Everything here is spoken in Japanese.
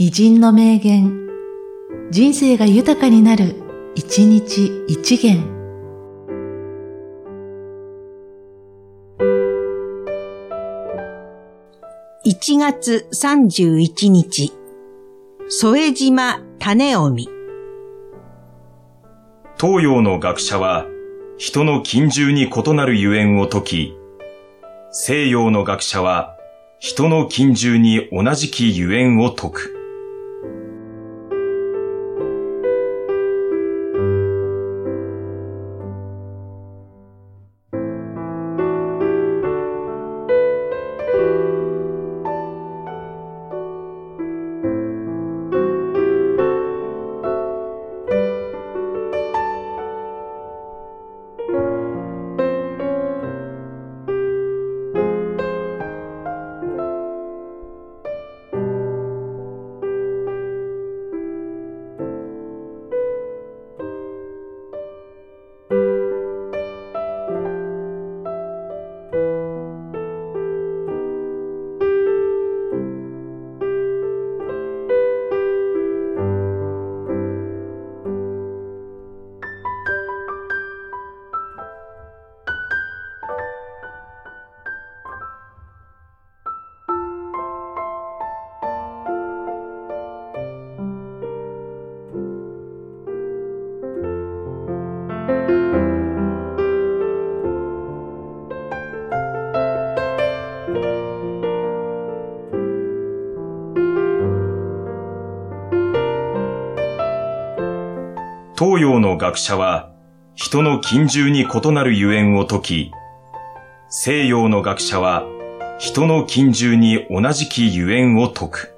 偉人の名言、人生が豊かになる、一日一元。1月31日、添島種臣。東洋の学者は、人の近従に異なるゆえんを解き、西洋の学者は、人の近従に同じきゆえんを解く。東洋の学者は、人の近従に異なるゆえんを解き、西洋の学者は、人の近従に同じきゆえんを解く。